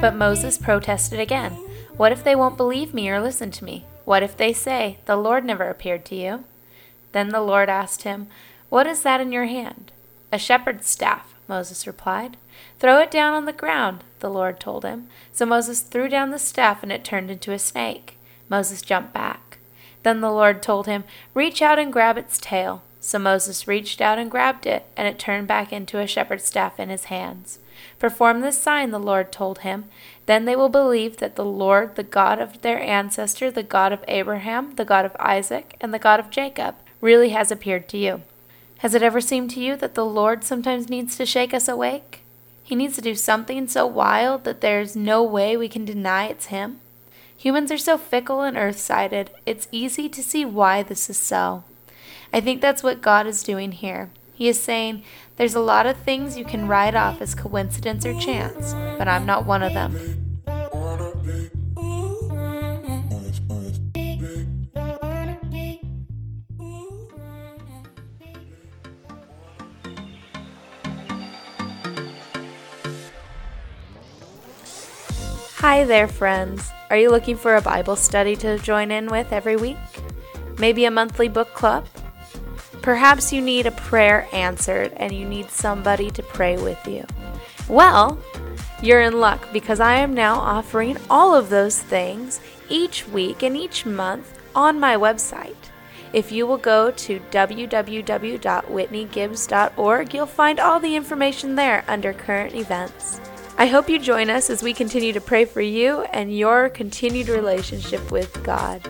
But Moses protested again. What if they won't believe me or listen to me? What if they say, The Lord never appeared to you? Then the Lord asked him, What is that in your hand? A shepherd's staff, Moses replied. Throw it down on the ground, the Lord told him. So Moses threw down the staff, and it turned into a snake. Moses jumped back. Then the Lord told him, Reach out and grab its tail. So Moses reached out and grabbed it, and it turned back into a shepherd's staff in his hands. Perform this sign, the Lord told him. Then they will believe that the Lord, the God of their ancestor, the God of Abraham, the God of Isaac, and the God of Jacob, really has appeared to you. Has it ever seemed to you that the Lord sometimes needs to shake us awake? He needs to do something so wild that there's no way we can deny it's Him? Humans are so fickle and earth sided, it's easy to see why this is so. I think that's what God is doing here. He is saying, There's a lot of things you can write off as coincidence or chance, but I'm not one of them. Hi there, friends. Are you looking for a Bible study to join in with every week? Maybe a monthly book club? Perhaps you need a prayer answered and you need somebody to pray with you. Well, you're in luck because I am now offering all of those things each week and each month on my website. If you will go to www.whitneygibbs.org, you'll find all the information there under current events. I hope you join us as we continue to pray for you and your continued relationship with God.